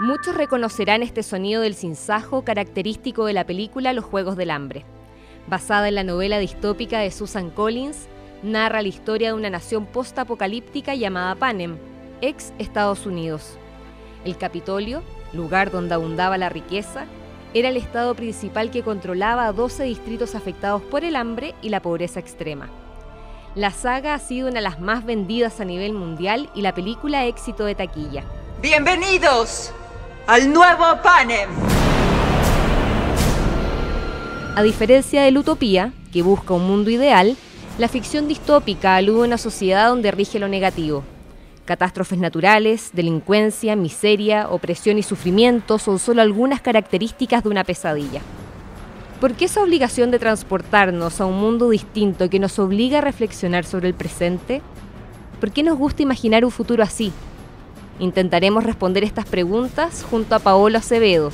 Muchos reconocerán este sonido del sinsajo característico de la película Los Juegos del Hambre. Basada en la novela distópica de Susan Collins, narra la historia de una nación post-apocalíptica llamada Panem, ex Estados Unidos. El Capitolio, lugar donde abundaba la riqueza, era el estado principal que controlaba a 12 distritos afectados por el hambre y la pobreza extrema. La saga ha sido una de las más vendidas a nivel mundial y la película éxito de taquilla. Bienvenidos al nuevo Panem. A diferencia de la utopía, que busca un mundo ideal, la ficción distópica alude a una sociedad donde rige lo negativo. Catástrofes naturales, delincuencia, miseria, opresión y sufrimiento son solo algunas características de una pesadilla. ¿Por qué esa obligación de transportarnos a un mundo distinto que nos obliga a reflexionar sobre el presente? ¿Por qué nos gusta imaginar un futuro así? Intentaremos responder estas preguntas junto a Paolo Acevedo,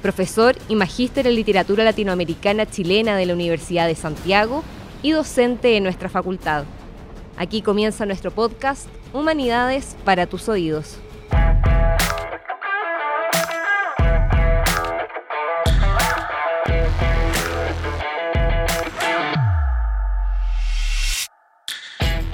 profesor y magíster en literatura latinoamericana chilena de la Universidad de Santiago y docente en nuestra facultad. Aquí comienza nuestro podcast Humanidades para tus oídos.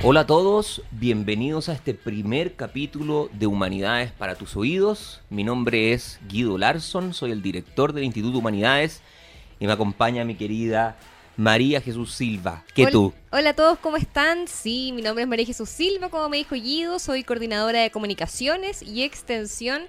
Hola a todos, bienvenidos a este primer capítulo de Humanidades para tus oídos. Mi nombre es Guido Larson, soy el director del Instituto Humanidades y me acompaña mi querida María Jesús Silva. ¿Qué Hola- tú? Hola a todos, ¿cómo están? Sí, mi nombre es María Jesús Silva, como me dijo Guido, soy coordinadora de comunicaciones y extensión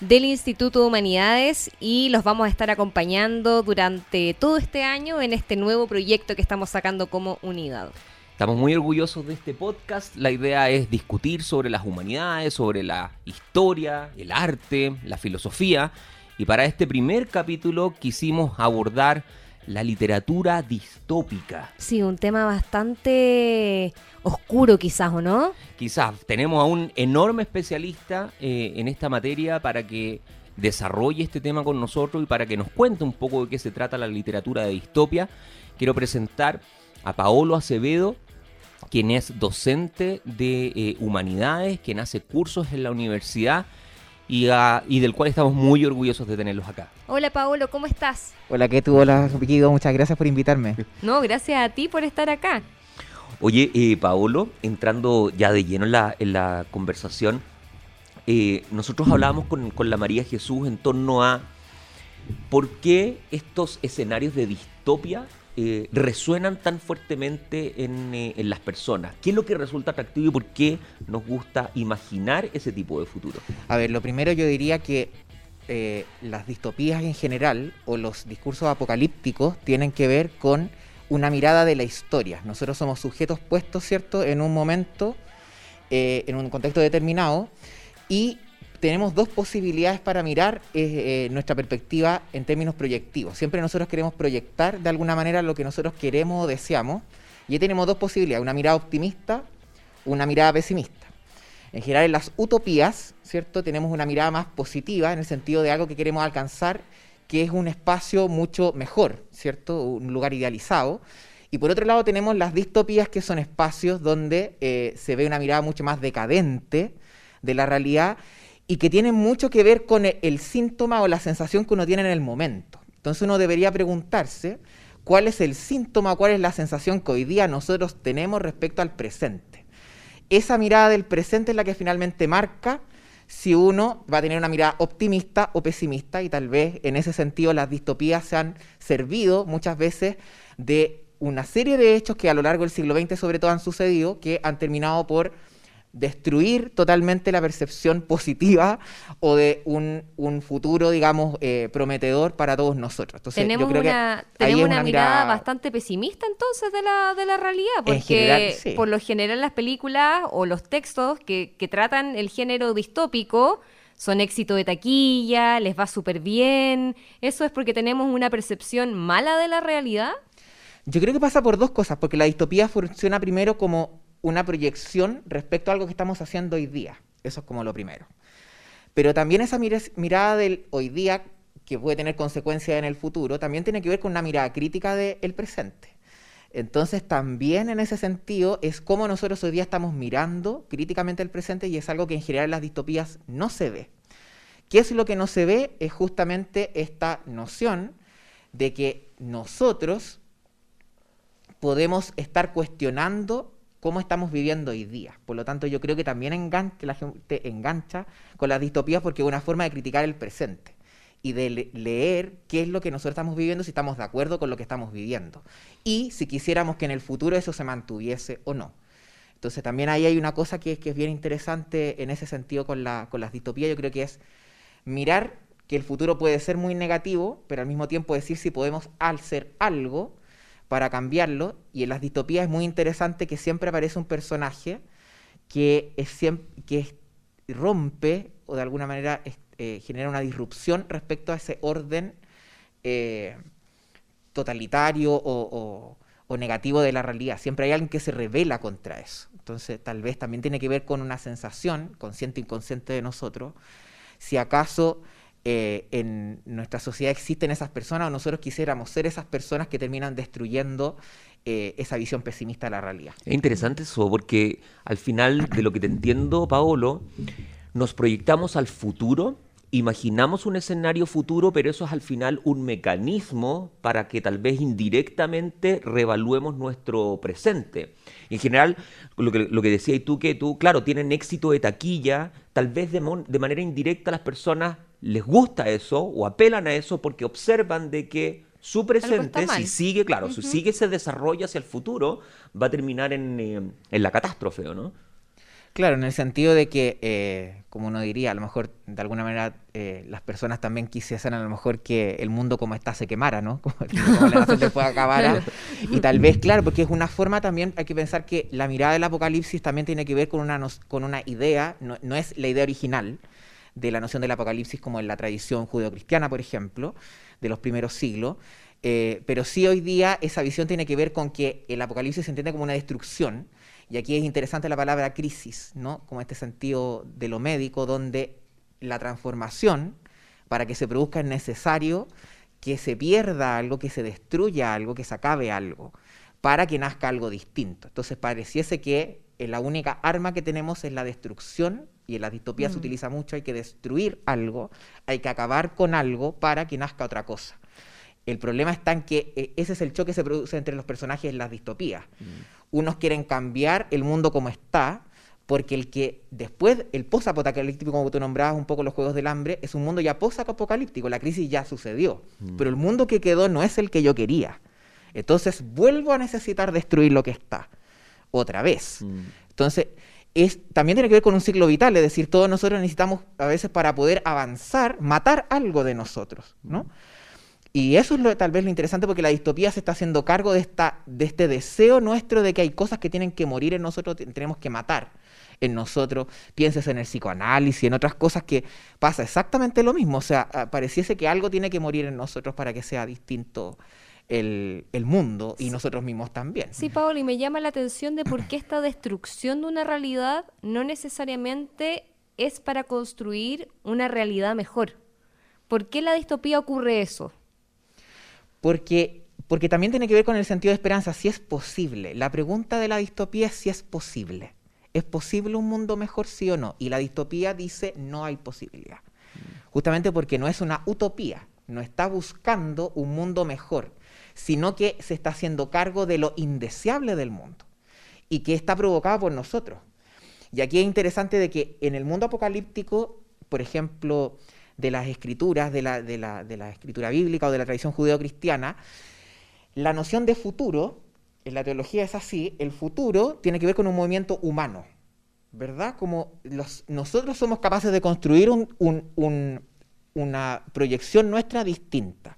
del Instituto de Humanidades y los vamos a estar acompañando durante todo este año en este nuevo proyecto que estamos sacando como unidad. Estamos muy orgullosos de este podcast. La idea es discutir sobre las humanidades, sobre la historia, el arte, la filosofía. Y para este primer capítulo quisimos abordar la literatura distópica. Sí, un tema bastante oscuro quizás, ¿o no? Quizás tenemos a un enorme especialista eh, en esta materia para que desarrolle este tema con nosotros y para que nos cuente un poco de qué se trata la literatura de distopia. Quiero presentar a Paolo Acevedo, quien es docente de eh, humanidades, quien hace cursos en la universidad y, ah, y del cual estamos muy orgullosos de tenerlos acá. Hola Paolo, ¿cómo estás? Hola, ¿qué tú? Hola, Guido, muchas gracias por invitarme. No, gracias a ti por estar acá. Oye, eh, Paolo, entrando ya de lleno en la, en la conversación, eh, nosotros hablábamos con, con la María Jesús en torno a por qué estos escenarios de distopia eh, resuenan tan fuertemente en, eh, en las personas. ¿Qué es lo que resulta atractivo y por qué nos gusta imaginar ese tipo de futuro? A ver, lo primero yo diría que eh, las distopías en general o los discursos apocalípticos tienen que ver con una mirada de la historia. Nosotros somos sujetos puestos, ¿cierto?, en un momento, en un contexto determinado, y tenemos dos posibilidades para mirar eh, nuestra perspectiva en términos proyectivos. Siempre nosotros queremos proyectar de alguna manera lo que nosotros queremos o deseamos, y ahí tenemos dos posibilidades, una mirada optimista, una mirada pesimista. En general, en las utopías, ¿cierto? Tenemos una mirada más positiva en el sentido de algo que queremos alcanzar, que es un espacio mucho mejor, ¿cierto? Un lugar idealizado. Y por otro lado tenemos las distopías, que son espacios donde eh, se ve una mirada mucho más decadente de la realidad y que tienen mucho que ver con el, síntoma o la sensación que uno tiene en el momento. Entonces uno debería preguntarse cuál es el síntoma, cuál es la sensación que hoy día nosotros tenemos respecto al presente esa mirada del presente es la que finalmente marca si uno va a tener una mirada optimista o pesimista y tal vez en ese sentido las distopías se han servido muchas veces de una serie de hechos que a lo largo del siglo XX sobre todo han sucedido que han terminado por destruir totalmente la percepción positiva o de un, un futuro, digamos, eh, prometedor para todos nosotros. Entonces, tenemos yo creo una, que tenemos una, una mirada, mirada bastante pesimista entonces de la, de la realidad, porque general, sí. por lo general las películas o los textos que, que tratan el género distópico son éxito de taquilla, les va súper bien. ¿Eso es porque tenemos una percepción mala de la realidad? Yo creo que pasa por dos cosas, porque la distopía funciona primero como una proyección respecto a algo que estamos haciendo hoy día. Eso es como lo primero. Pero también esa mira- mirada del hoy día, que puede tener consecuencias en el futuro, también tiene que ver con una mirada crítica del presente. Entonces también en ese sentido es como nosotros hoy día estamos mirando críticamente el presente y es algo que en general en las distopías no se ve. ¿Qué es lo que no se ve? Es justamente esta noción de que nosotros podemos estar cuestionando cómo estamos viviendo hoy día. Por lo tanto, yo creo que también engancha, la gente engancha con las distopías porque es una forma de criticar el presente y de leer qué es lo que nosotros estamos viviendo, si estamos de acuerdo con lo que estamos viviendo. Y si quisiéramos que en el futuro eso se mantuviese o no. Entonces también ahí hay una cosa que, que es bien interesante en ese sentido con, la, con las distopías, yo creo que es mirar que el futuro puede ser muy negativo, pero al mismo tiempo decir si podemos hacer algo para cambiarlo. Y en las distopías es muy interesante que siempre aparece un personaje que, es, que rompe o de alguna manera eh, genera una disrupción respecto a ese orden eh, totalitario o, o, negativo de la realidad. Siempre hay alguien que se revela contra eso. Entonces tal vez también tiene que ver con una sensación consciente e inconsciente de nosotros. Si acaso eh, en nuestra sociedad existen esas personas o nosotros quisiéramos ser esas personas que terminan destruyendo eh, esa visión pesimista de la realidad. Es interesante eso, porque al final de lo que te entiendo, Paolo, nos proyectamos al futuro, imaginamos un escenario futuro, pero eso es al final un mecanismo para que tal vez indirectamente reevaluemos nuestro presente. en general, lo que, lo que decías tú, que tú, claro, tienen éxito de taquilla, tal vez de, de manera indirecta las personas les gusta eso o apelan a eso porque observan de que su presente, si sigue, claro, si sigue se desarrolla hacia el futuro, va a terminar en, eh, en la catástrofe, no? Claro, en el sentido de que, eh, como uno diría, a lo mejor de alguna manera eh, las personas también quisiesen a lo mejor que el mundo como está se quemara, ¿no? Como, la nación se pueda acabar. y tal vez, claro, porque es una forma también, hay que pensar que la mirada del apocalipsis también tiene que ver con una, con una idea, no, no es la idea original, de la noción del apocalipsis como en la tradición judeocristiana, por ejemplo, de los primeros siglos. Eh, pero sí hoy día esa visión tiene que ver con que el apocalipsis se entiende como una destrucción, y aquí es interesante la palabra crisis, ¿no? como este sentido de lo médico, donde la transformación, para que se produzca es necesario que se pierda algo, que se destruya algo, que se acabe algo, para que nazca algo distinto. Entonces pareciese que la única arma que tenemos es la destrucción y en la distopía se mm. utiliza mucho, hay que destruir algo, hay que acabar con algo para que nazca otra cosa. El problema está en que eh, ese es el choque que se produce entre los personajes en las distopías. Mm. Unos quieren cambiar el mundo como está, porque el que después, el post-apocalíptico, como tú nombrabas un poco los Juegos del Hambre, es un mundo ya post-apocalíptico, la crisis ya sucedió, mm. pero el mundo que quedó no es el que yo quería. Entonces vuelvo a necesitar destruir lo que está, otra vez. Entonces, también tiene que ver con un ciclo vital, es decir, todos nosotros necesitamos a veces para poder avanzar, matar algo de nosotros, ¿no? Y eso es lo, tal vez lo interesante porque la distopía se está haciendo cargo de, esta, de este deseo nuestro de que hay cosas que tienen que morir en nosotros, tenemos que matar en nosotros. Pienses en el psicoanálisis, en otras cosas que pasa exactamente lo mismo. O sea, pareciese que algo tiene que morir en nosotros para que sea distinto el, mundo y nosotros mismos también. Sí, Paolo, y me llama la atención de por qué esta destrucción de una realidad no necesariamente es para construir una realidad mejor. ¿Por qué la distopía ocurre eso? Porque, porque también tiene que ver con el sentido de esperanza, si es posible. La pregunta de la distopía es si es posible. ¿Es posible un mundo mejor, sí o no? Y la distopía dice no hay posibilidad. Mm. Justamente porque no es una utopía, no está buscando un mundo mejor, sino que se está haciendo cargo de lo indeseable del mundo y que está provocado por nosotros. Y aquí es interesante de que en el mundo apocalíptico, por ejemplo, de las escrituras, de la, de la, escritura bíblica o de la tradición judeo-cristiana, la noción de futuro, en la teología es así, el futuro tiene que ver con un movimiento humano, ¿verdad? Como nosotros somos capaces de construir una proyección nuestra distinta.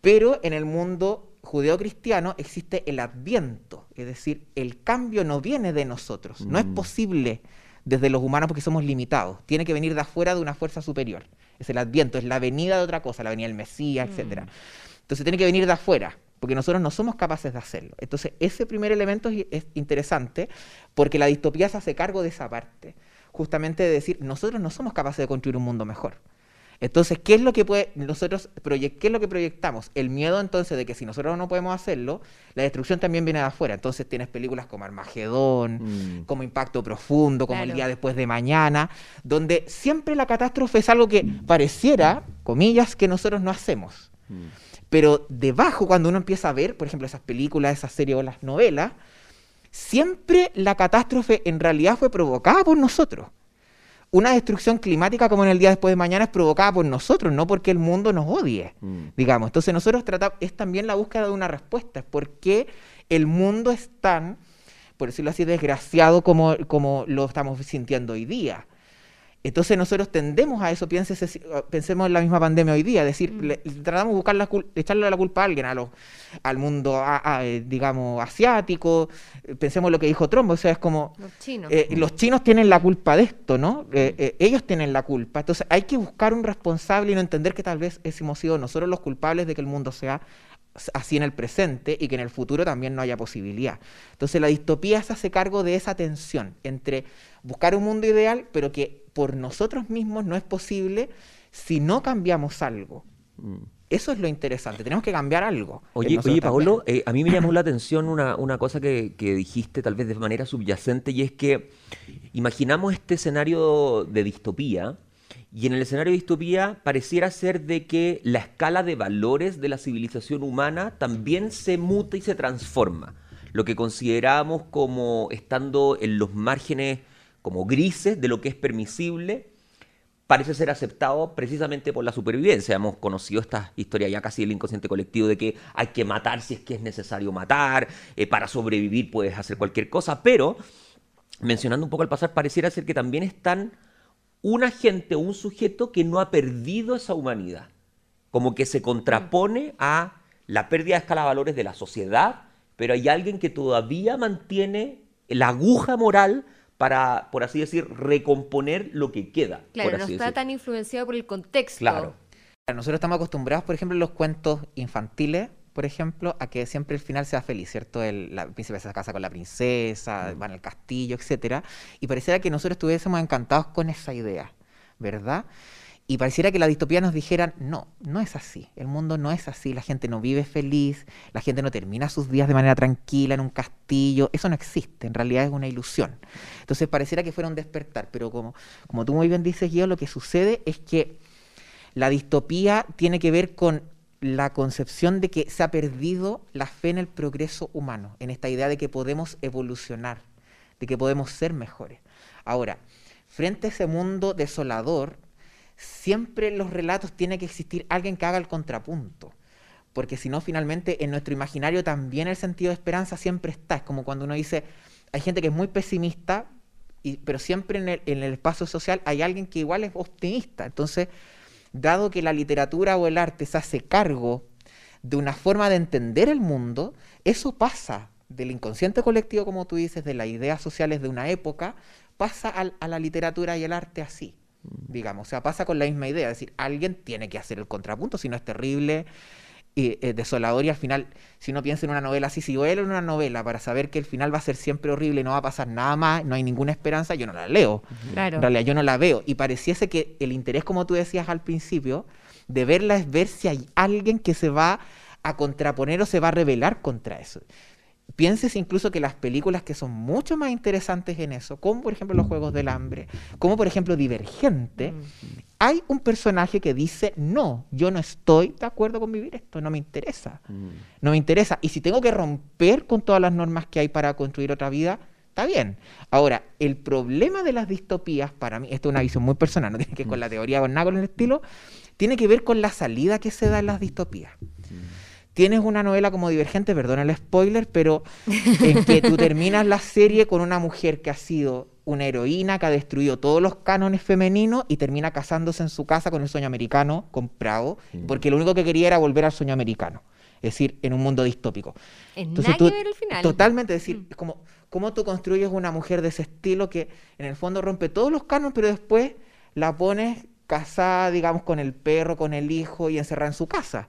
Pero en el mundo judeocristiano existe el adviento, es decir, el cambio no viene de nosotros, no es mm. posible desde los humanos porque somos limitados, tiene que venir de afuera de una fuerza superior. Es el adviento, es la venida de otra cosa, la venida del Mesías, mm. etc. Entonces tiene que venir de afuera, porque nosotros no somos capaces de hacerlo. Entonces ese primer elemento es interesante porque la distopía se hace cargo de esa parte, justamente de decir, nosotros no somos capaces de construir un mundo mejor. Entonces, ¿qué es lo que puede nosotros qué es lo que proyectamos? El miedo entonces de que si nosotros no podemos hacerlo, la destrucción también viene de afuera. Entonces tienes películas como Armagedón, Mm. como Impacto Profundo, como El día después de mañana, donde siempre la catástrofe es algo que pareciera, comillas, que nosotros no hacemos. Mm. Pero debajo, cuando uno empieza a ver, por ejemplo, esas películas, esas series o las novelas, siempre la catástrofe en realidad fue provocada por nosotros. Una destrucción climática como en el día después de mañana es provocada por nosotros, no porque el mundo nos odie, Mm. digamos. Entonces nosotros tratamos, es también la búsqueda de una respuesta, es por qué el mundo es tan, por decirlo así, desgraciado como, como lo estamos sintiendo hoy día. Entonces nosotros tendemos a eso, piénsese- pensemos en la misma pandemia hoy día, es decir, Mm. le- tratamos de buscar la echarle la culpa a alguien, a los, al mundo, a- a, eh, digamos, asiático, eh, pensemos en lo que dijo Trump, o sea, es como, Los chinos. eh, los chinos tienen la culpa de esto, ¿no? Eh, eh, ellos tienen la culpa, entonces hay que buscar un responsable y no entender que tal vez hemos sido nosotros los culpables de que el mundo sea así en el presente y que en el futuro también no haya posibilidad. Entonces la distopía se hace cargo de esa tensión entre buscar un mundo ideal, pero que por nosotros mismos no es posible si no cambiamos algo. Mm. Eso es lo interesante, tenemos que cambiar algo. Oye. Paolo, eh, a mí me llamó la atención una, una cosa que, que dijiste tal vez de manera subyacente y es que imaginamos este escenario de distopía y en el escenario de distopía pareciera ser de que la escala de valores de la civilización humana también se muta y se transforma. Lo que consideramos como estando en los márgenes como grises de lo que es permisible, parece ser aceptado precisamente por la supervivencia. Hemos conocido esta historia ya casi del inconsciente colectivo de que hay que matar si es que es necesario matar, eh, para sobrevivir puedes hacer cualquier cosa, pero mencionando un poco al pasar, pareciera ser que también están un agente o un sujeto que no ha perdido esa humanidad, como que se contrapone a la pérdida de escala de valores de la sociedad, pero hay alguien que todavía mantiene la aguja moral para, por así decir, recomponer lo que queda. claro, por no está decir. tan influenciado por el contexto. Claro. Nosotros estamos acostumbrados, por ejemplo, en los cuentos infantiles, por ejemplo, a que siempre el final sea feliz, ¿cierto? El, la príncipe se casa con la princesa, van al castillo, etcétera. Y pareciera que nosotros estuviésemos encantados con esa idea, ¿verdad? Y pareciera que la distopía nos dijera, no, no es así. El mundo no es así. La gente no vive feliz, la gente no termina sus días de manera tranquila en un castillo. Eso no existe, en realidad es una ilusión. Entonces pareciera que fuera un despertar, pero como, como tú muy bien dices, Guido, lo que sucede es que la distopía tiene que ver con la concepción de que se ha perdido la fe en el progreso humano, en esta idea de que podemos evolucionar, de que podemos ser mejores. Ahora, frente a ese mundo desolador, siempre en los relatos tiene que existir alguien que haga el contrapunto. Porque si no, finalmente en nuestro imaginario también el sentido de esperanza siempre está. Es como cuando uno dice, hay gente que es muy pesimista, y, pero siempre en el, espacio social hay alguien que igual es optimista. Entonces, dado que la literatura o el arte se hace cargo de una forma de entender el mundo, eso pasa del inconsciente colectivo, como tú dices, de las ideas sociales de una época, pasa a la literatura y el arte así, digamos. O sea, pasa con la misma idea, es decir, alguien tiene que hacer el contrapunto, si no es terrible y eh, desolador y al final, si uno piensa en una novela así, si yo leo una novela para saber que el final va a ser siempre horrible y no va a pasar nada más, no hay ninguna esperanza, yo no la leo. Claro. En realidad yo no la veo. Y pareciese que el interés, como tú decías al principio, de verla es ver si hay alguien que se va a contraponer o se va a rebelar contra eso. Pienses incluso que las películas que son mucho más interesantes en eso, como por ejemplo los Juegos del Hambre, como por ejemplo Divergente, Mm. hay un personaje que dice, no, yo no estoy de acuerdo con vivir esto, no me interesa Mm. no me interesa. Y si tengo que romper con todas las normas que hay para construir otra vida, está bien. Ahora, el problema de las distopías, para mí, esto es una visión muy personal, no tiene que ver con la teoría o nada con el estilo, tiene que ver con la salida que se da en las distopías. Tienes una novela como Divergente, perdona el spoiler, pero en que tú terminas la serie con una mujer que ha sido una heroína, que ha destruido todos los cánones femeninos y termina casándose en su casa con el sueño americano comprado, porque lo único que quería era volver al sueño americano, es decir, en un mundo distópico. Es Entonces nada tú- que ver al final. Totalmente, es decir, Mm. es como cómo tú construyes una mujer de ese estilo que en el fondo rompe todos los cánones, pero después la pones casada, digamos, con el perro, con el hijo y encerrada en su casa.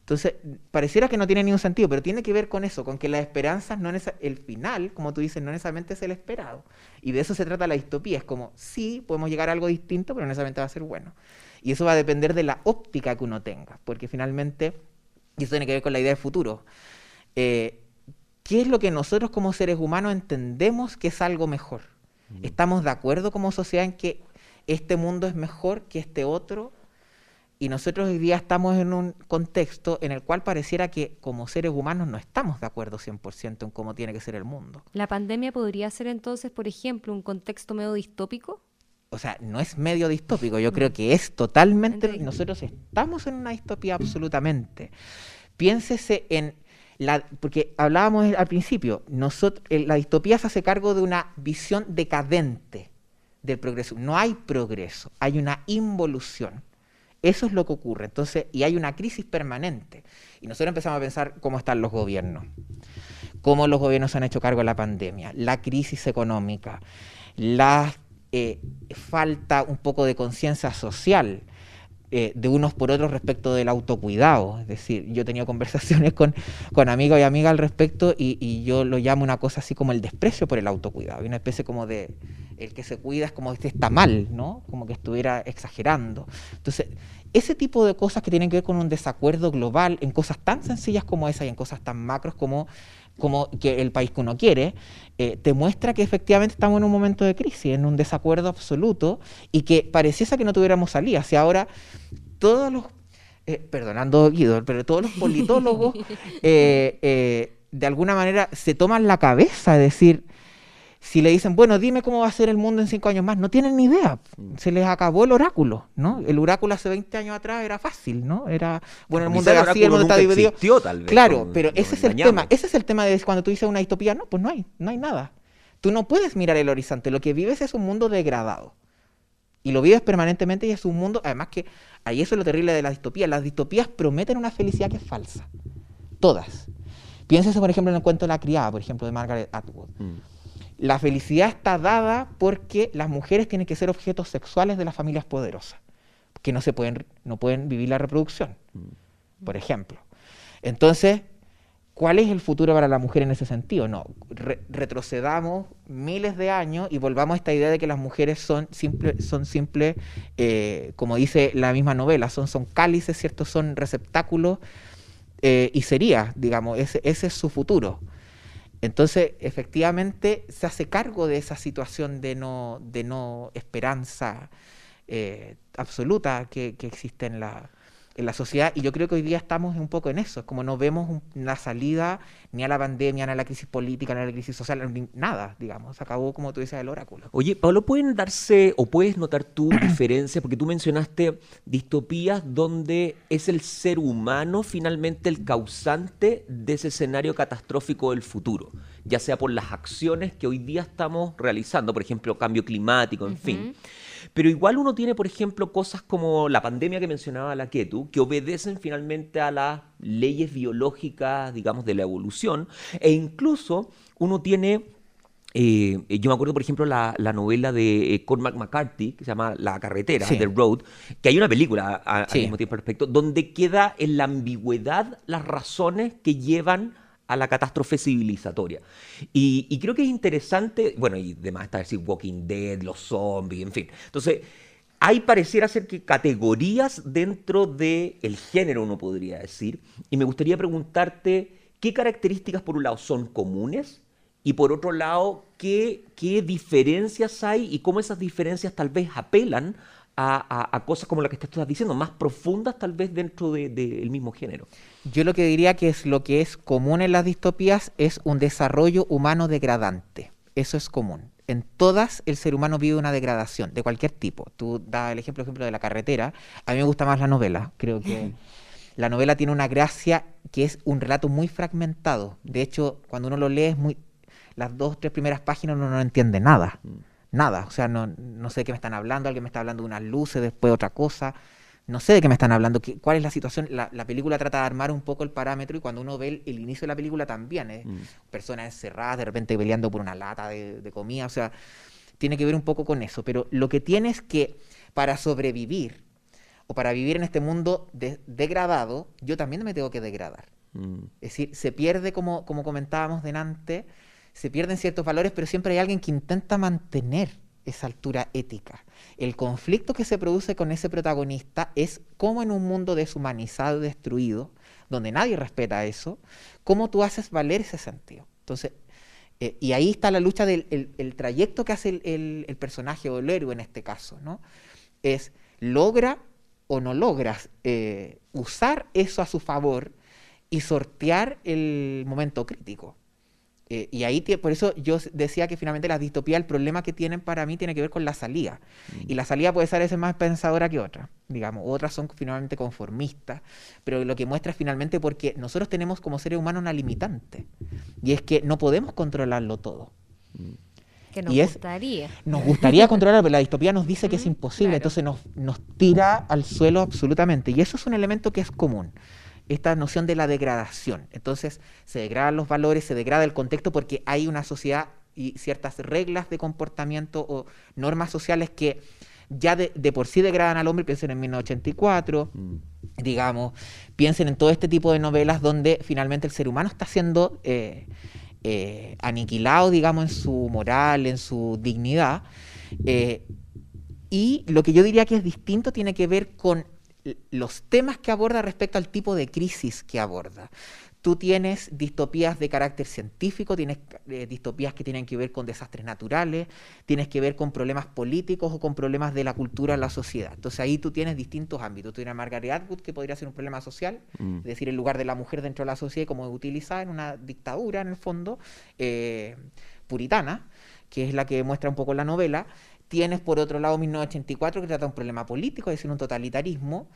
Entonces, pareciera que no tiene ningún sentido, pero tiene que ver con eso, con que las esperanzas, no el final, como tú dices, no necesariamente es el esperado. Y de eso se trata la distopía. Es como, sí, podemos llegar a algo distinto, pero no necesariamente va a ser bueno. Y eso va a depender de la óptica que uno tenga, porque finalmente, y eso tiene que ver con la idea del futuro. Eh, ¿Qué es lo que nosotros como seres humanos entendemos que es algo mejor? ¿Estamos de acuerdo como sociedad en que este mundo es mejor que este otro? Y nosotros hoy día estamos en un contexto en el cual pareciera que como seres humanos no estamos de acuerdo 100% en cómo tiene que ser el mundo. ¿La pandemia podría ser entonces, por ejemplo, un contexto medio distópico? O sea, no es medio distópico, yo creo que es totalmente... Nosotros estamos en una distopía absolutamente. Piénsese en... La, porque hablábamos al principio, nosotros, la distopía se hace cargo de una visión decadente del progreso. No hay progreso, hay una involución. Eso es lo que ocurre. Entonces, y hay una crisis permanente. Y nosotros empezamos a pensar cómo están los gobiernos, cómo los gobiernos han hecho cargo de la pandemia, la crisis económica, la eh, falta un poco de conciencia social, eh, de unos por otros respecto del autocuidado. Es decir, yo he tenido conversaciones con, con amigos y amigas al respecto y, yo lo llamo una cosa así como el desprecio por el autocuidado. una especie como de, el que se cuida es como que está mal, ¿no? Como que estuviera exagerando. Entonces, ese tipo de cosas que tienen que ver con un desacuerdo global en cosas tan sencillas como esa y en cosas tan macros como como que el país que uno quiere, eh, te muestra que efectivamente estamos en un momento de crisis, en un desacuerdo absoluto y que pareciese que no tuviéramos salida. Si ahora todos los, eh, perdonando Guido, pero todos los politólogos eh, de alguna manera se toman la cabeza, de decir, si le dicen, bueno, dime cómo va a ser el mundo en cinco años más, no tienen ni idea. Mm. Se les acabó el oráculo, ¿no? El oráculo hace 20 años atrás era fácil, ¿no? Era, bueno, el mundo era así, el mundo está dividido. claro, pero ese es el tema. Ese es el tema de cuando tú dices una distopía, no, pues no hay, no hay nada. Tú no puedes mirar el horizonte. Lo que vives es un mundo degradado. Y lo vives permanentemente y es un mundo, además que ahí eso es lo terrible de la distopía. Las distopías prometen una felicidad que es falsa. Todas. Piénsese, por ejemplo, en el cuento de la criada, por ejemplo, de Margaret Atwood. Mm. La felicidad está dada porque las mujeres tienen que ser objetos sexuales de las familias poderosas, que no se pueden, no pueden vivir la reproducción, mm. por ejemplo. Entonces, ¿cuál es el futuro para la mujer en ese sentido? No, retrocedamos miles de años y volvamos a esta idea de que las mujeres son simples, son simple, eh, como dice la misma novela, son, son cálices, ¿cierto? Son receptáculos eh, y sería, digamos, ese, ese es su futuro. Entonces, efectivamente, se hace cargo de esa situación de no, de no esperanza eh, absoluta que, que existe en la, en la sociedad y yo creo que hoy día estamos un poco en eso, como no vemos una salida ni a la pandemia, ni a la crisis política, ni a la crisis social, ni nada, digamos, se acabó como tú dices el oráculo. Oye, Pablo, ¿pueden darse o puedes notar tu diferencia? Porque tú mencionaste distopías donde es el ser humano finalmente el causante de ese escenario catastrófico del futuro, ya sea por las acciones que hoy día estamos realizando, por ejemplo, cambio climático, en fin. Pero igual uno tiene, por ejemplo, cosas como la pandemia que mencionaba la Ketu, que obedecen finalmente a las leyes biológicas, digamos, de la evolución, e incluso uno tiene eh, yo me acuerdo, por ejemplo, la, novela de eh, Cormac McCarthy, que se llama La carretera, The Road, que hay una película al mismo tiempo al respecto, donde queda en la ambigüedad las razones que llevan a la catástrofe civilizatoria. Y, creo que es interesante, bueno, y demás está decir Walking Dead, los zombies, en fin. Entonces, hay pareciera ser que categorías dentro del el género, uno podría decir, y me gustaría preguntarte qué características por un lado son comunes y por otro lado, qué, qué diferencias hay y cómo esas diferencias tal vez apelan a, cosas como las que te estás diciendo, más profundas tal vez dentro del mismo género. Yo lo que diría que es lo que es común en las distopías es un desarrollo humano degradante. Eso es común. En todas el ser humano vive una degradación de cualquier tipo. Tú das el ejemplo, ejemplo de la carretera. A mí me gusta más la novela. Creo que la novela tiene una gracia que es un relato muy fragmentado. De hecho, cuando uno lo lee, es muy, las dos, tres primeras páginas uno no entiende nada. Mm nada, o sea, no, no sé de qué me están hablando, alguien me está hablando de unas luces, después otra cosa, no sé de qué me están hablando, qué, cuál es la situación, la, la, película trata de armar un poco el parámetro y cuando uno ve el, inicio de la película también, ¿eh? personas encerradas, de repente peleando por una lata de, comida, o sea, tiene que ver un poco con eso, pero lo que tiene es que para sobrevivir o para vivir en este mundo de- degradado, yo también me tengo que degradar. Mm. Es decir, se pierde, como, como comentábamos delante, se pierden ciertos valores, pero siempre hay alguien que intenta mantener esa altura ética. El conflicto que se produce con ese protagonista es cómo en un mundo deshumanizado y destruido, donde nadie respeta eso, cómo tú haces valer ese sentido. Entonces, eh, y ahí está la lucha del el, trayecto que hace el personaje o el héroe en este caso, ¿no? Es, logra o no logras eh, usar eso a su favor y sortear el momento crítico. Eh, y ahí, por eso yo decía que finalmente las distopías, el problema que tienen para mí tiene que ver con la salida. Y la salida puede ser a veces más pensadora que otra, digamos. Otras son finalmente conformistas, pero lo que muestra es finalmente porque nosotros tenemos como seres humanos una limitante. Y es que no podemos controlarlo todo. Que nos Y es- gustaría. Nos gustaría controlarlo, pero la distopía nos dice que es Ujú, imposible, claro. entonces nos, nos tira al suelo absolutamente. Y eso es un elemento que es común, esta noción de la degradación. Entonces se degradan los valores, se degrada el contexto porque hay una sociedad y ciertas reglas de comportamiento o normas sociales que ya de, de por sí degradan al hombre, piensen en 1984, Mm. digamos, piensen en todo este tipo de novelas donde finalmente el ser humano está siendo eh, eh, aniquilado, digamos, en su moral, en su dignidad. eh, y lo que yo diría que es distinto tiene que ver con los temas que aborda respecto al tipo de crisis que aborda. Tú tienes distopías de carácter científico, tienes eh, distopías que tienen que ver con desastres naturales, tienes que ver con problemas políticos o con problemas de la cultura en la sociedad. Entonces ahí tú tienes distintos ámbitos. Tú tienes a Margaret Atwood, que podría ser un problema social, Mm. es decir, el lugar de la mujer dentro de la sociedad y cómo es utilizada en una dictadura, en el fondo, eh, puritana, que es la que muestra un poco la novela. Tienes, por otro lado, 1984, que trata un problema político, es decir, un totalitarismo.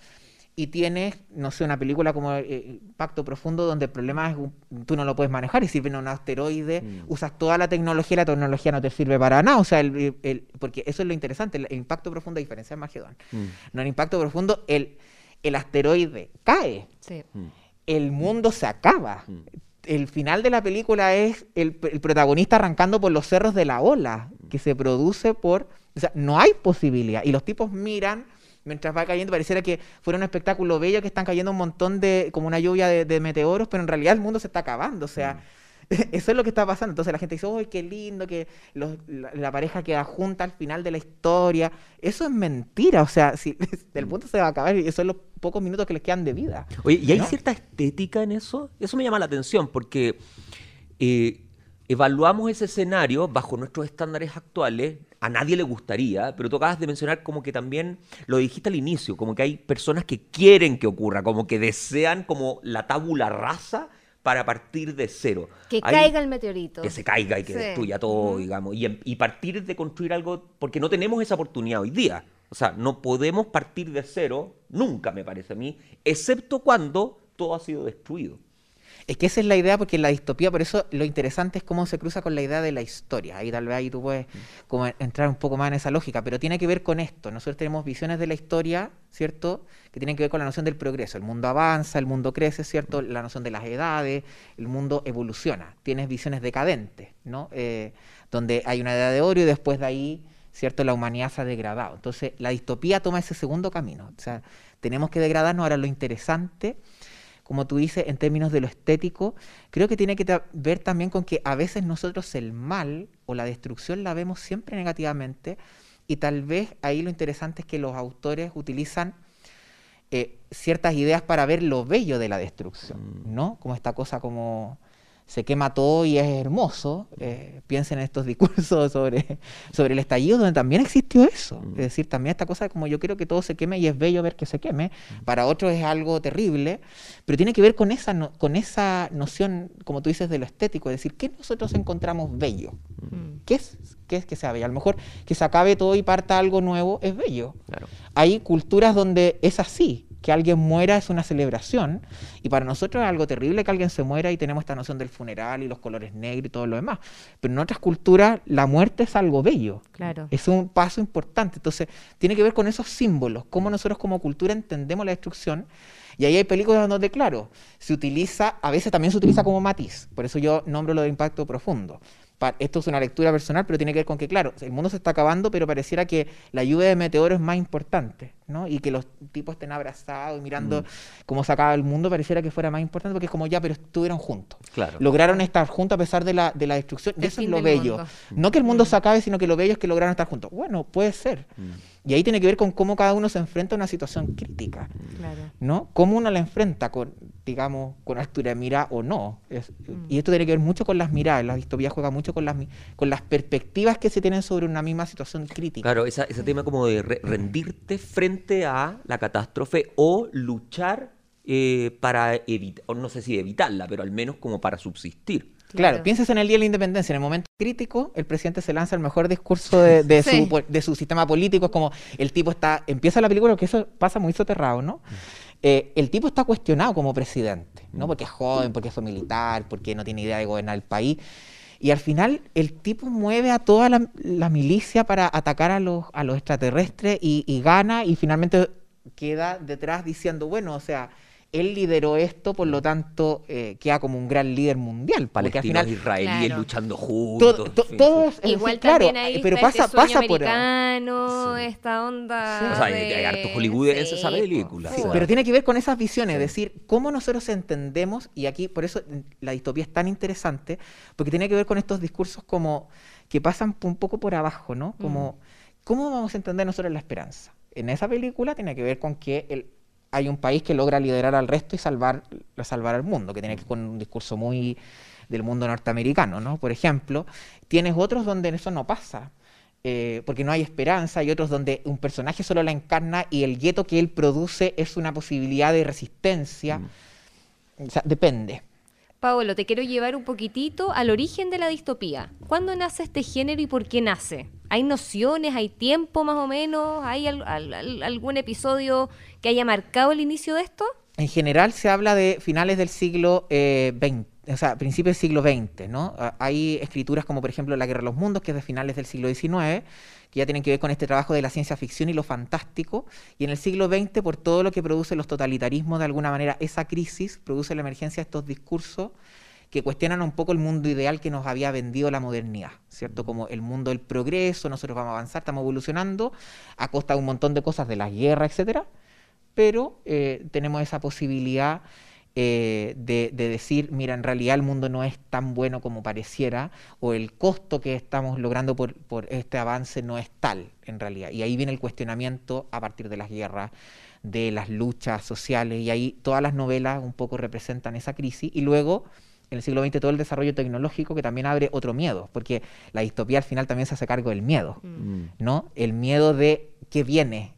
Y tienes, no sé, una película como eh, Pacto Profundo, donde el problema es un- tú no lo puedes manejar y si viene un asteroide, Mm. usas toda la tecnología y la tecnología no te sirve para nada. O sea, el- el- porque eso es lo interesante, el, el impacto profundo, a diferencia de Magedón. Mm. No el impacto profundo, el, el asteroide cae, Sí. Mm. el mundo se acaba. Mm. El final de la película es el, el protagonista arrancando por los cerros de la ola, que se produce por... O sea, no hay posibilidad. Y los tipos miran mientras va cayendo, pareciera que fuera un espectáculo bello, que están cayendo un montón de... como una lluvia de, de meteoros, pero en realidad el mundo se está acabando. O sea, eso es lo que está pasando. Entonces la gente dice, ¡ay, qué lindo! Que los- la, la pareja queda junta al final de la historia. Eso es mentira. O sea, si el mundo se va a acabar y esos son los pocos minutos que les quedan de vida. Oye, ¿y hay ¿No? cierta estética en eso? Eso me llama la atención porque eh, evaluamos ese escenario bajo nuestros estándares actuales. A nadie le gustaría, pero tú acabas de mencionar como que también lo dijiste al inicio, como que hay personas que quieren que ocurra, como que desean como la tábula rasa para partir de cero. Que Hay- caiga el meteorito. que se caiga y que Sí. destruya todo, digamos, y, em- y partir de construir algo, porque no tenemos esa oportunidad hoy día. O sea, no podemos partir de cero, nunca me parece a mí, excepto cuando todo ha sido destruido. Es que esa es la idea, porque la distopía, por eso lo interesante es cómo se cruza con la idea de la historia. Ahí tal vez ahí tú puedes como entrar un poco más en esa lógica, pero tiene que ver con esto. Nosotros tenemos visiones de la historia, ¿cierto? Que tienen que ver con la noción del progreso. El mundo avanza, el mundo crece, ¿cierto? La noción de las edades, el mundo evoluciona. Tienes visiones decadentes, ¿no? Eh, donde hay una edad de oro y después de ahí, ¿cierto? La humanidad se ha degradado. Entonces, la distopía toma ese segundo camino. O sea, tenemos que degradarnos. Ahora, lo interesante como tú dices, en términos de lo estético, creo que tiene que ta- ver también con que a veces nosotros el mal o la destrucción la vemos siempre negativamente y tal vez ahí lo interesante es que los autores utilizan eh, ciertas ideas para ver lo bello de la destrucción, ¿no? Como esta cosa como se quema todo y es hermoso. eh, piensen en estos discursos sobre, sobre el estallido, donde también existió eso. Es decir, también esta cosa como yo quiero que todo se queme y es bello ver que se queme. Para otros es algo terrible, pero tiene que ver con esa, no- con esa noción, como tú dices, de lo estético. Es decir, ¿qué nosotros encontramos bello? Mm. ¿Qué es, qué es que sea bello? A lo mejor que se acabe todo y parta algo nuevo es bello. Claro. Hay culturas donde es así, que alguien muera es una celebración, y para nosotros es algo terrible que alguien se muera y tenemos esta noción del funeral y los colores negros y todo lo demás. Pero en otras culturas la muerte es algo bello. Claro. Es un paso importante. Entonces, tiene que ver con esos símbolos, cómo nosotros como cultura entendemos la destrucción. Y ahí hay películas donde, claro, se utiliza, a veces también se utiliza como matiz. Por eso yo nombro lo de impacto profundo. esto es una lectura personal, pero tiene que ver con que, claro, el mundo se está acabando, pero pareciera que la lluvia de meteoros es más importante, ¿no? Y que los tipos estén abrazados y mirando mm. cómo se acaba el mundo, pareciera que fuera más importante, porque es como ya, pero estuvieron juntos. Claro. Lograron estar juntos a pesar de la, de la destrucción. y eso es lo bello. No que el mundo mm. se acabe, sino que lo bello es que lograron estar juntos. Bueno, puede ser. Mm. Y ahí tiene que ver con cómo cada uno se enfrenta a una situación crítica, ¿no? Cómo uno la enfrenta con, digamos, con altura de mira o no. Y esto tiene que ver mucho con las miradas. La distopía juega mucho con las, con las perspectivas que se tienen sobre una misma situación crítica. Claro, ese tema como de rendirte frente a la catástrofe o luchar eh, para evitar, no sé si evitarla, pero al menos como para subsistir. Claro, pienses en el Día de la Independencia, en el momento crítico, el presidente se lanza el mejor discurso de, su, de su sistema político, es como el tipo está, empieza la película, porque eso pasa muy soterrado, ¿no? Eh, el tipo está cuestionado como presidente, ¿no? Porque es joven, porque fue militar, porque no tiene idea de gobernar el país. Y al final el tipo mueve a toda la, milicia para atacar a los, a los extraterrestres y, gana y finalmente queda detrás diciendo, bueno, o sea, él lideró esto, por lo tanto, eh, queda como un gran líder mundial. Palestinos final, israelíes luchando juntos. todos, Igual también ahí pero pasa, este pasa por esta onda. O sea, hay harto Hollywood en esa película. Pero tiene que ver con esas visiones, es decir, cómo nosotros entendemos, y aquí por eso la distopía es tan interesante, porque tiene que ver con estos discursos como que pasan un poco por abajo, ¿no? Como, mm. ¿cómo vamos a entender nosotros la esperanza? En esa película tiene que ver con que el, hay un país que logra liderar al resto y salvar, salvar al mundo, que tiene que ver con un discurso muy del mundo norteamericano, ¿no? Por ejemplo, tienes otros donde eso no pasa. Eh, porque no hay esperanza, hay otros donde un personaje solo la encarna y el gueto que él produce es una posibilidad de resistencia. Mm. O sea, depende. Paolo, te quiero llevar un poquitito al origen de la distopía. ¿Cuándo nace este género y por qué nace? ¿Hay nociones, hay tiempo más o menos? ¿Hay algún episodio que haya marcado el inicio de esto? En general se habla de finales del siglo XX, eh, o sea, principios del siglo XX, ¿no? Ah, hay escrituras como por ejemplo La Guerra de los Mundos, que es de finales del siglo XIX, que ya tienen que ver con este trabajo de la ciencia ficción y lo fantástico, y en el siglo XX, por todo lo que produce los totalitarismos, de alguna manera, esa crisis produce la emergencia de estos discursos que cuestionan un poco el mundo ideal que nos había vendido la modernidad, ¿cierto? Como el mundo del progreso, nosotros vamos a avanzar, estamos evolucionando, a costa de un montón de cosas, de la guerra, etcétera, pero eh, tenemos esa posibilidad eh, de, decir, mira, en realidad el mundo no es tan bueno como pareciera, o el costo que estamos logrando por, este avance no es tal, en realidad. Y ahí viene el cuestionamiento a partir de las guerras, de las luchas sociales, y ahí todas las novelas un poco representan esa crisis, y luego en el siglo XX todo el desarrollo tecnológico que también abre otro miedo, porque la distopía al final también se hace cargo del miedo, mm. ¿no? El miedo de qué viene.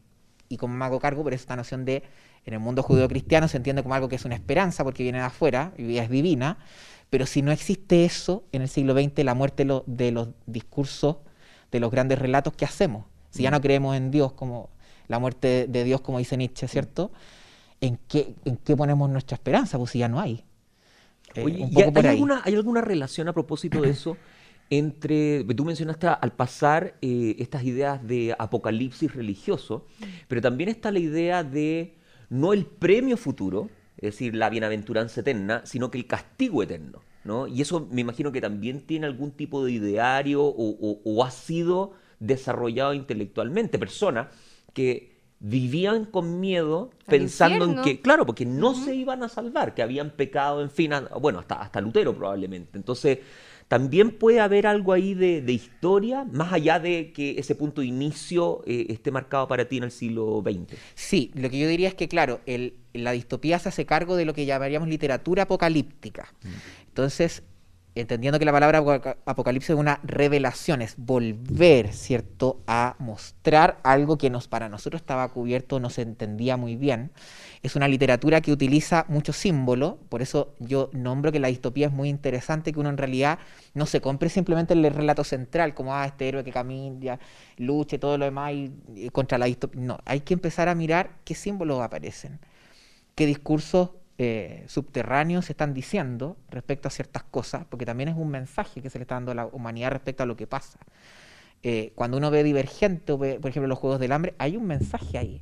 Y como me hago cargo por esta noción de en el mundo judío-cristiano se entiende como algo que es una esperanza porque viene de afuera y es divina, pero si no existe eso en el siglo XX, la muerte de los discursos, de los grandes relatos que hacemos. Si ya no creemos en Dios como la muerte de Dios, como dice Nietzsche, ¿cierto? ¿En qué, en qué ponemos nuestra esperanza? Pues si ya no hay. Eh, hay, Alguna, ¿Hay alguna relación a propósito de eso? entre, tú mencionaste al pasar eh, estas ideas de apocalipsis religioso, pero también está la idea de no el premio futuro, es decir, la bienaventuranza eterna, sino que el castigo eterno. ¿no? Y eso me imagino que también tiene algún tipo de ideario o, ha sido desarrollado intelectualmente. Personas que vivían con miedo pensando en que, claro, porque no se iban a salvar, que habían pecado, en fin, bueno, hasta, hasta Lutero probablemente. Entonces, también puede haber algo ahí de, historia, más allá de que ese punto de inicio eh, esté marcado para ti en el siglo XX. Sí, lo que yo diría es que, claro, la distopía se hace cargo de lo que llamaríamos literatura apocalíptica. Mm. Entonces, entendiendo que la palabra apocalipsis es una revelación, es volver, ¿cierto?, a mostrar algo que nos, para nosotros estaba cubierto, no se entendía muy bien. Es una literatura que utiliza muchos símbolos, por eso yo nombro que la distopía es muy interesante, que uno en realidad no se compre simplemente el relato central, como, ah, este héroe que camina, luche, todo lo demás y, contra la distopía. No, hay que empezar a mirar qué símbolos aparecen, qué discursos eh, subterráneos están diciendo respecto a ciertas cosas, porque también es un mensaje que se le está dando a la humanidad respecto a lo que pasa. Eh, cuando uno ve Divergente ve, por ejemplo, los Juegos del Hambre, hay un mensaje ahí.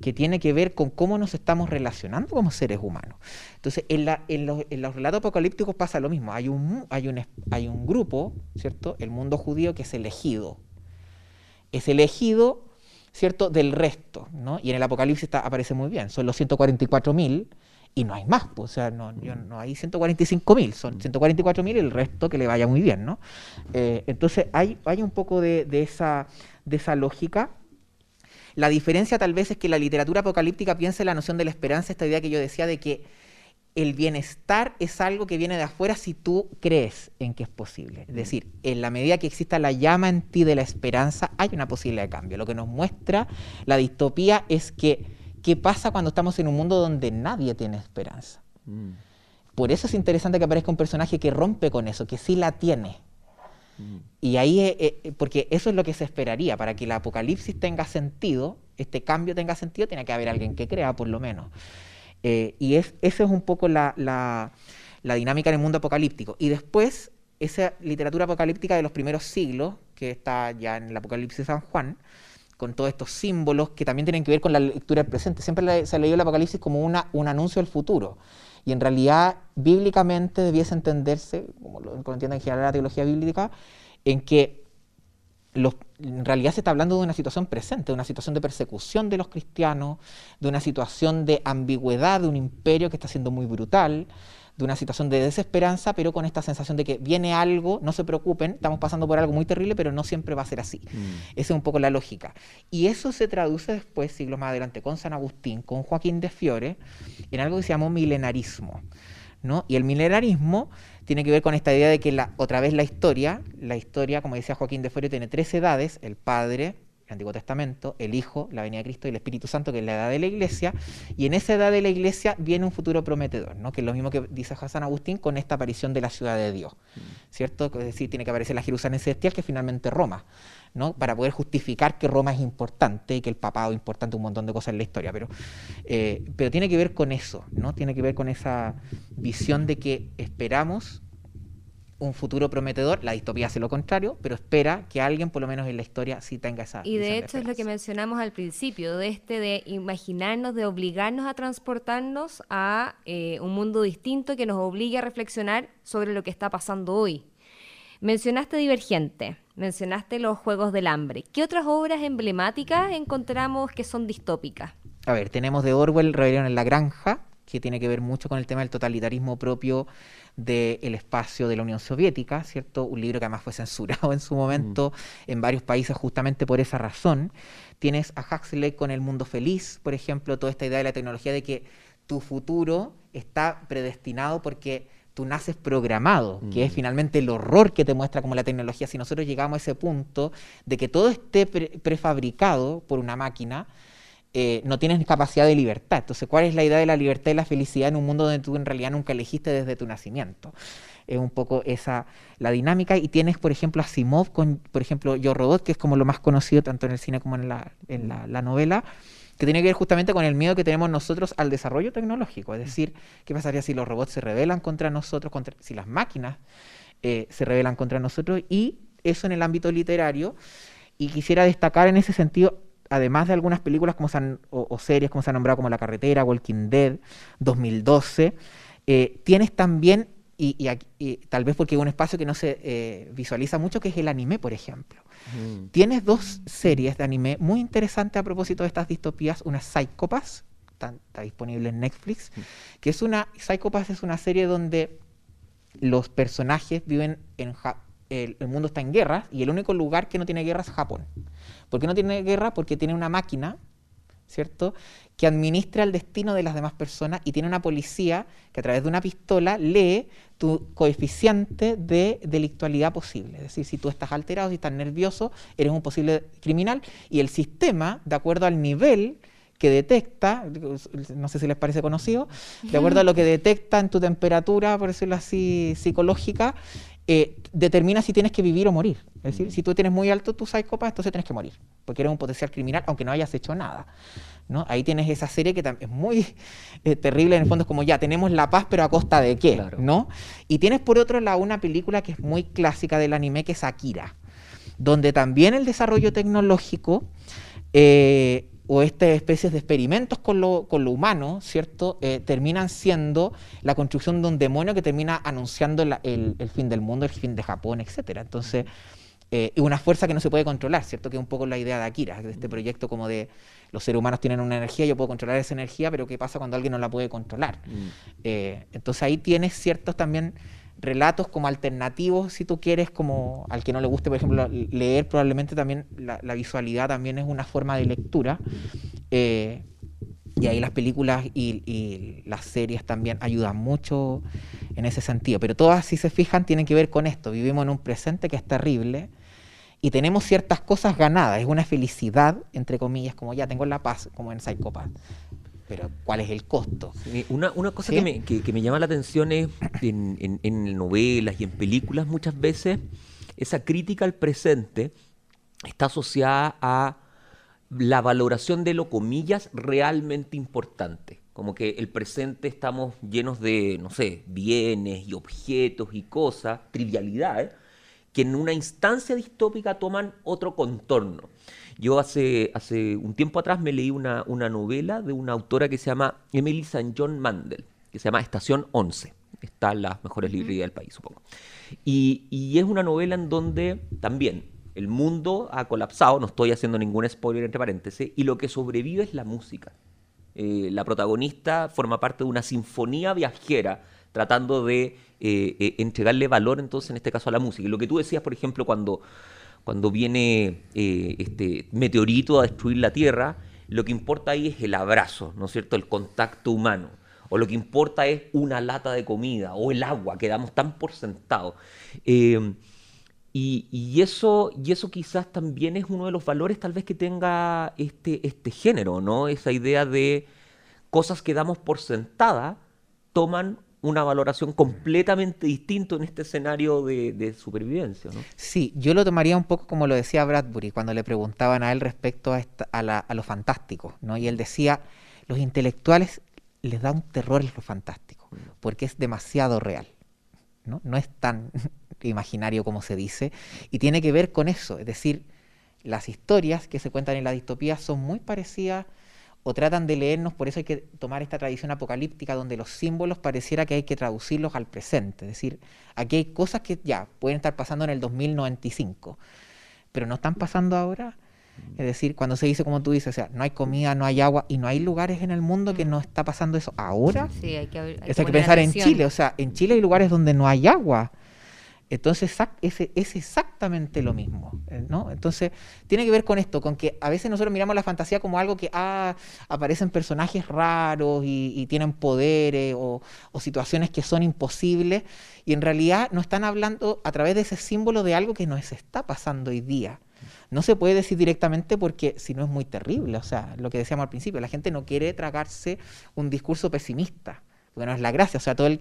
que tiene que ver con cómo nos estamos relacionando como seres humanos. Entonces, en, los, relatos apocalípticos pasa lo mismo. Hay un, grupo, ¿cierto? El mundo judío que es elegido. Es elegido, ¿cierto? Del resto, ¿no? Y en el Apocalipsis aparece muy bien. Son los 144.000 y no hay más, pues, o sea, no, no hay 145.000, son 144.000 y el resto que le vaya muy bien, ¿no? Eh, entonces, hay, hay un poco de, de, esa, de esa lógica la diferencia tal vez es que la literatura apocalíptica piensa en la noción de la esperanza, esta idea que yo decía de que el bienestar es algo que viene de afuera si tú crees en que es posible. Es decir, en la medida que exista la llama en ti de la esperanza, hay una posibilidad de cambio. Lo que nos muestra la distopía es que qué pasa cuando estamos en un mundo donde nadie tiene esperanza. Mm. Por eso es interesante que aparezca un personaje que rompe con eso, que sí la tiene. Y ahí, eh, eh, porque eso es lo que se esperaría, para que el apocalipsis tenga sentido, este cambio tenga sentido, tiene que haber alguien que crea, por lo menos. Eh, y es, esa es un poco la, la, dinámica en el mundo apocalíptico. Y después, esa literatura apocalíptica de los primeros siglos, que está ya en el Apocalipsis de San Juan, con todos estos símbolos que también tienen que ver con la lectura del presente. Siempre se ha leído el Apocalipsis como una, un anuncio del futuro. Y en realidad, bíblicamente debiese entenderse, como lo entiende en general la teología bíblica, en que en realidad se está hablando de una situación presente, de una situación de persecución de los cristianos, de una situación de ambigüedad de un imperio que está siendo muy brutal, de una situación de desesperanza, pero con esta sensación de que viene algo, no se preocupen, estamos pasando por algo muy terrible, pero no siempre va a ser así. Mm. Esa es un poco la lógica. Y eso se traduce después, siglos más adelante, con San Agustín, con Joaquín de Fiore, en algo que se llamó milenarismo. ¿no? Y el milenarismo tiene que ver con esta idea de que la, otra vez la historia, la historia, como decía Joaquín de Fiore, tiene tres edades, el Padre, el Antiguo Testamento, el Hijo, la venida de Cristo y el Espíritu Santo, que es la edad de la Iglesia, y en esa edad de la Iglesia viene un futuro prometedor, ¿no? que es lo mismo que dice San Agustín con esta aparición de la ciudad de Dios, mm. ¿cierto? Es decir, tiene que aparecer la Jerusalén celestial, que es finalmente Roma, ¿no? para poder justificar que Roma es importante y que el papado es importante, un montón de cosas en la historia, pero, eh, pero tiene que ver con eso, ¿no? tiene que ver con esa visión de que esperamos un futuro prometedor, la distopía hace lo contrario, pero espera que alguien, por lo menos en la historia, sí tenga esa. Y de hecho es lo que mencionamos al principio, de este de imaginarnos, de obligarnos a transportarnos a eh, un mundo distinto que nos obligue a reflexionar sobre lo que está pasando hoy. Mencionaste Divergente, mencionaste los Juegos del Hambre. ¿Qué otras obras emblemáticas encontramos que son distópicas? A ver, tenemos de Orwell, Rebelión en la Granja, que tiene que ver mucho con el tema del totalitarismo propio del espacio de la Unión Soviética, ¿cierto? Un libro que además fue censurado en su momento mm. en varios países justamente por esa razón. Tienes a Huxley con El Mundo Feliz, por ejemplo, toda esta idea de la tecnología de que tu futuro está predestinado porque tú naces programado, que es mm. finalmente el horror que te muestra como la tecnología. Si nosotros llegamos a ese punto de que todo esté prefabricado por una máquina, eh, no tienes capacidad de libertad. Entonces, ¿cuál es la idea de la libertad y la felicidad en un mundo donde tú en realidad nunca elegiste desde tu nacimiento? Es un poco esa la dinámica. Y tienes, por ejemplo, a Simov con, por ejemplo, Yo Robot, que es como lo más conocido tanto en el cine como en la, en la, novela, que tiene que ver justamente con el miedo que tenemos nosotros al desarrollo tecnológico. Es decir, ¿qué pasaría si los robots se rebelan contra nosotros, contra, si las máquinas eh, se rebelan contra nosotros? Y eso en el ámbito literario. Y quisiera destacar en ese sentido además de algunas películas como o, series como se han nombrado como La Carretera, Walking Dead, 2012, eh, tienes también, y, tal vez porque es un espacio que no se eh, visualiza mucho, que es el anime, por ejemplo. Mm. Tienes dos series de anime muy interesantes a propósito de estas distopías. Una Psychopass, está, está disponible en Netflix, mm. que es una, Psychopass es una serie donde los personajes viven en el, el, mundo está en guerra y el único lugar que no tiene guerra es Japón. ¿Por qué no tiene guerra? Porque tiene una máquina, ¿cierto?, que administra el destino de las demás personas y tiene una policía que a través de una pistola lee tu coeficiente de delictualidad posible. Es decir, si tú estás alterado, si estás nervioso, eres un posible criminal y el sistema, de acuerdo al nivel que detecta, no sé si les parece conocido, de acuerdo a lo que detecta en tu temperatura, por decirlo así, psicológica, eh, determina si tienes que vivir o morir. Es decir, si tú tienes muy alto tu psicópata, entonces tienes que morir, porque eres un potencial criminal, aunque no hayas hecho nada. ¿no? Ahí tienes esa serie que es muy eh, terrible, en el fondo es como ya, tenemos la paz, pero a costa de qué, ¿no? Y tienes por otro lado una película que es muy clásica del anime, que es Akira, donde también el desarrollo tecnológico... Eh, o estas especies de experimentos con lo, con lo humano, ¿cierto? Eh, terminan siendo la construcción de un demonio que termina anunciando la- el, el fin del mundo, el fin de Japón, etcétera. Entonces, eh, y una fuerza que no se puede controlar, ¿cierto? Que es un poco la idea de Akira, de este proyecto como de los seres humanos tienen una energía, yo puedo controlar esa energía, pero ¿qué pasa cuando alguien no la puede controlar? Eh, entonces ahí tienes ciertos también relatos como alternativos, si tú quieres, como al que no le guste, por ejemplo, leer, probablemente también la, visualidad también es una forma de lectura. eh, y ahí las películas y, y las series también ayudan mucho en ese sentido. Pero todas, si se fijan, tienen que ver con esto. Vivimos en un presente que es terrible y tenemos ciertas cosas ganadas. Es una felicidad, entre comillas, como ya tengo la paz, como en Psychopath. Pero ¿cuál es el costo? Una, una cosa ¿Sí? que, me, que- que me llama la atención es en, en- en novelas y en películas muchas veces esa crítica al presente está asociada a la valoración de lo comillas realmente importante. Como que el presente estamos llenos de, no sé, bienes y objetos y cosas, trivialidades, que en una instancia distópica toman otro contorno. Yo hace, hace un tiempo atrás me leí una, una novela de una autora que se llama Emily St. John Mandel, que se llama Estación 11. Está en las mejores librerías del país, supongo. Y, y es una novela en donde también el mundo ha colapsado, no estoy haciendo ningún spoiler entre paréntesis, y lo que sobrevive es la música. Eh, la protagonista forma parte de una sinfonía viajera tratando de eh, eh, entregarle valor entonces en este caso a la música. Y lo que tú decías, por ejemplo, cuando, cuando viene eh, este meteorito a destruir la Tierra, lo que importa ahí es el abrazo, ¿no es cierto? El contacto humano. O lo que importa es una lata de comida o el agua, que damos tan por sentado. Eh, y, y eso, y eso quizás también es uno de los valores tal vez que tenga este, este género, ¿no? Esa idea de cosas que damos por sentada toman una valoración completamente distinta en este escenario de, supervivencia, ¿no? Sí, yo lo tomaría un poco como lo decía Bradbury cuando le preguntaban a él respecto a, esta- a, la- a lo fantástico, ¿no? Y él decía, los intelectuales les da un terror lo fantástico, porque es demasiado real, ¿no? No es tan imaginario como se dice, y tiene que ver con eso, es decir, las historias que se cuentan en la distopía son muy parecidas o tratan de leernos, por eso hay que tomar esta tradición apocalíptica donde los símbolos pareciera que hay que traducirlos al presente. Es decir, aquí hay cosas que ya pueden estar pasando en el 2095, pero no están pasando ahora. Es decir, cuando se dice, como tú dices, o sea, no hay comida, no hay agua y no hay lugares en el mundo que no está pasando eso ahora. Sí, hay que, hay Eso hay que poner pensar en. Chile, o sea, en Chile hay lugares donde no hay agua. Entonces es, exactamente lo mismo, eh, ¿no? Entonces tiene que ver con esto, con que a veces nosotros miramos la fantasía como algo que ah, aparecen personajes raros y, tienen poderes o, situaciones que son imposibles y en realidad no están hablando a través de ese símbolo de algo que nos está pasando hoy día. No se puede decir directamente porque si no es muy terrible, o sea, lo que decíamos al principio, la gente no quiere tragarse un discurso pesimista, porque no es la gracia, o sea, todo el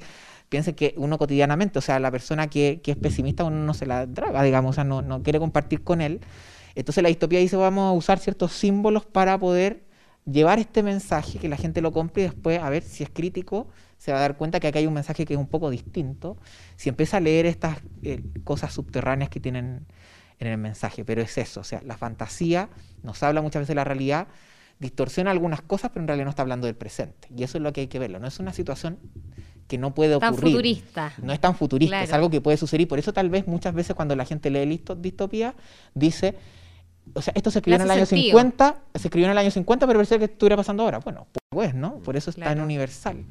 piensen que uno cotidianamente, o sea, la persona que, que es pesimista uno no se la traga, digamos, o sea, no, no quiere compartir con él. Entonces la distopía dice, vamos a usar ciertos símbolos para poder llevar este mensaje, que la gente lo compre y después, a ver si es crítico, se va a dar cuenta que acá hay un mensaje que es un poco distinto, si empieza a leer estas eh, cosas subterráneas que tienen en el mensaje, pero es eso, o sea, la fantasía nos habla muchas veces de la realidad, distorsiona algunas cosas, pero en realidad no está hablando del presente, y eso es lo que hay que verlo, no es una situación que no puede Tan ocurrir. futurista. No es tan futurista, es algo que puede suceder y por eso tal vez muchas veces cuando la gente lee listo- distopía dice, o sea, esto se escribió en el año sentido. 50, se escribió en el año 50, pero parece que estuviera pasando ahora. Bueno, pues, ¿no? Por eso está en Claro. Universal.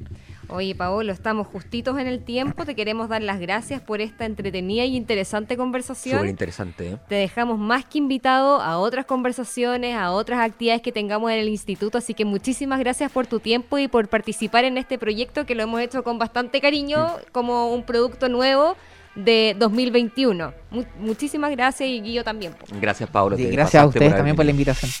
Oye, Paolo, estamos justitos en el tiempo. Te queremos dar las gracias por esta entretenida y interesante conversación. Súper interesante, ¿eh? Te dejamos más que invitado a otras conversaciones, a otras actividades que tengamos en el instituto, así que muchísimas gracias por tu tiempo y por participar en este proyecto que lo hemos hecho con bastante cariño como un producto nuevo de 2021. Mu- muchísimas gracias y Guillo también. Gracias, Pablo. Y te gracias a ustedes también por la invitación.